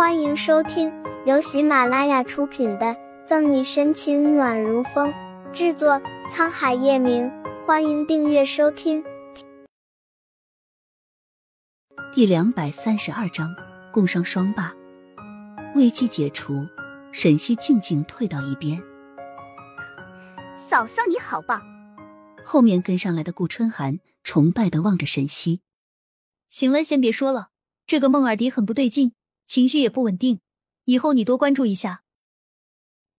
欢迎收听由喜马拉雅出品的《赠你深情暖如风》，制作沧海夜明。欢迎订阅收听。第两百三十二章，共商双霸，危机解除。沈西静静退到一边。嫂嫂你好棒！后面跟上来的顾春寒崇拜的望着沈西。行了，先别说了，这个孟尔迪很不对劲。情绪也不稳定，以后你多关注一下。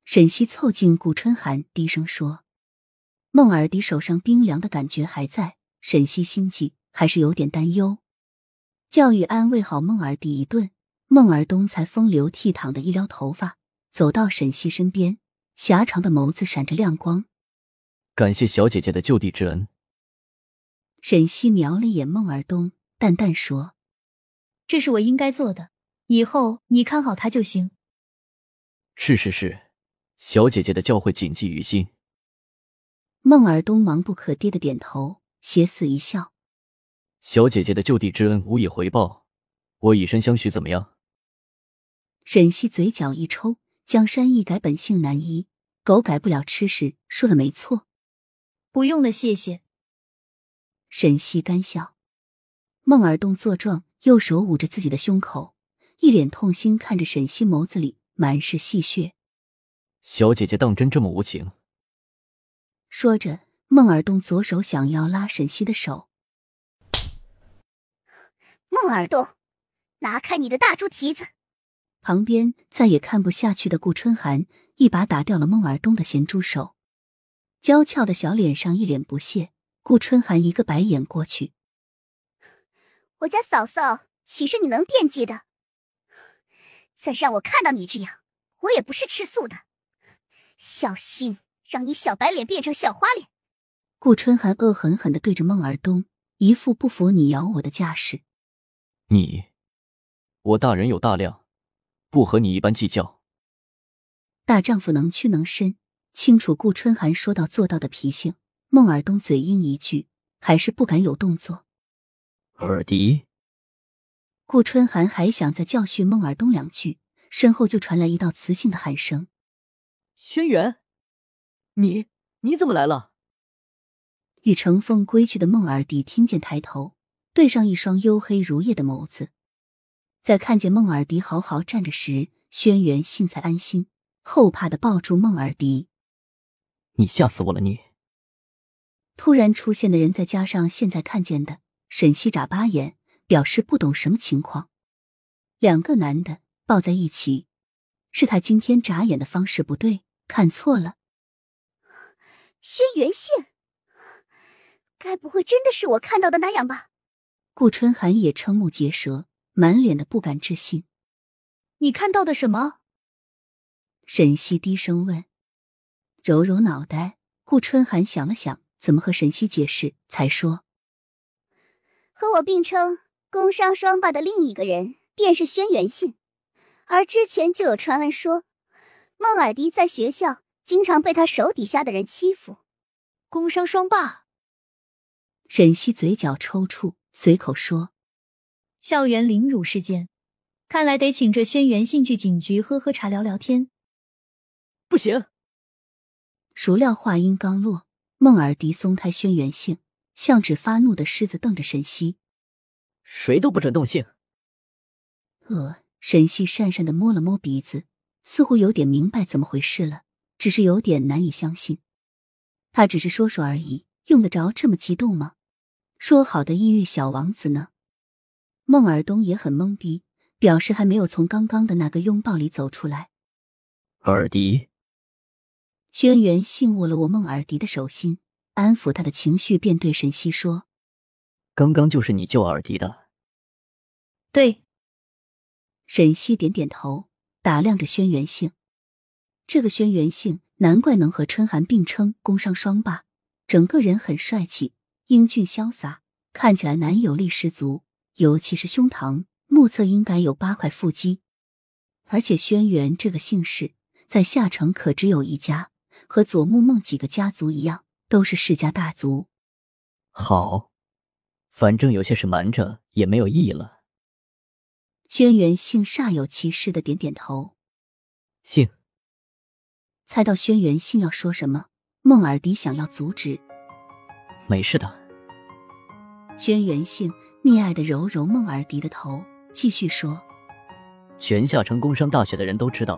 沈西凑近顾春寒，低声说：“孟尔迪手上冰凉的感觉还在。”沈西心悸，还是有点担忧。教育安慰好孟尔迪一顿，孟尔东才风流倜傥的一撩头发，走到沈西身边，狭长的眸子闪着亮光。感谢小姐姐的就地之恩。沈西瞄了眼孟尔东，淡淡说：“这是我应该做的。”以后你看好他就行。是是是，小姐姐的教诲谨记于心。孟尔东忙不可迭的点头，邪肆一笑。小姐姐的就地之恩无以回报，我以身相许，怎么样？沈西嘴角一抽，江山易改，本性难移，狗改不了吃屎，说的没错。不用了，谢谢。沈西干笑。孟尔东坐状，右手捂着自己的胸口。一脸痛心看着沈西，眸子里满是戏谑。小姐姐当真这么无情？说着，孟尔东左手想要拉沈西的手。孟尔东，拿开你的大猪蹄子！旁边再也看不下去的顾春寒一把打掉了孟尔东的咸猪手，娇俏的小脸上一脸不屑。顾春寒一个白眼过去，我家嫂嫂岂是你能惦记的？再让我看到你这样，我也不是吃素的。小心让你小白脸变成小花脸！顾春寒恶狠狠的对着孟尔东，一副不服你咬我的架势。你，我大人有大量，不和你一般计较。大丈夫能屈能伸，清楚顾春寒说到做到的脾性。孟尔东嘴硬一句，还是不敢有动作。尔迪。顾春寒还想再教训孟尔东两句，身后就传来一道磁性的喊声：“轩辕，你你怎么来了？”与乘风归去的孟尔迪听见，抬头对上一双黝黑如夜的眸子，在看见孟尔迪好好站着时，轩辕幸才安心，后怕的抱住孟尔迪：“你吓死我了！”你突然出现的人，再加上现在看见的沈西，眨巴眼。表示不懂什么情况，两个男的抱在一起，是他今天眨眼的方式不对，看错了。轩辕信，该不会真的是我看到的那样吧？顾春寒也瞠目结舌，满脸的不敢置信。你看到的什么？沈西低声问。揉揉脑袋，顾春寒想了想，怎么和沈西解释，才说：“和我并称。”工商双霸的另一个人便是轩辕信，而之前就有传闻说，孟尔迪在学校经常被他手底下的人欺负。工伤双霸，沈西嘴角抽搐，随口说：“校园凌辱事件，看来得请这轩辕信去警局喝喝茶，聊聊天。”不行。孰料话音刚落，孟尔迪松开轩辕信，像只发怒的狮子瞪着沈西。谁都不准动性。呃，沈西讪讪的摸了摸鼻子，似乎有点明白怎么回事了，只是有点难以相信。他只是说说而已，用得着这么激动吗？说好的抑郁小王子呢？孟尔东也很懵逼，表示还没有从刚刚的那个拥抱里走出来。尔迪，轩辕信握了握孟尔迪的手心，安抚他的情绪，便对沈西说：“刚刚就是你救尔迪的。”对，沈西点点头，打量着轩辕姓。这个轩辕姓难怪能和春寒并称工商双霸，整个人很帅气、英俊潇洒，看起来男友力十足，尤其是胸膛，目测应该有八块腹肌。而且轩辕这个姓氏在夏城可只有一家，和左木梦几个家族一样，都是世家大族。好，反正有些事瞒着也没有意义了。轩辕信煞有其事的点点头。信。猜到轩辕信要说什么，孟尔迪想要阻止。没事的。轩辕信溺爱的揉揉孟尔迪的头，继续说：“全夏城工商大学的人都知道，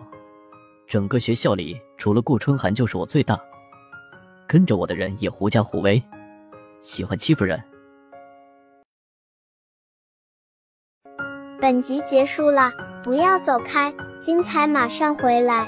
整个学校里除了顾春寒就是我最大。跟着我的人也狐假虎威，喜欢欺负人。”本集结束了，不要走开，精彩马上回来。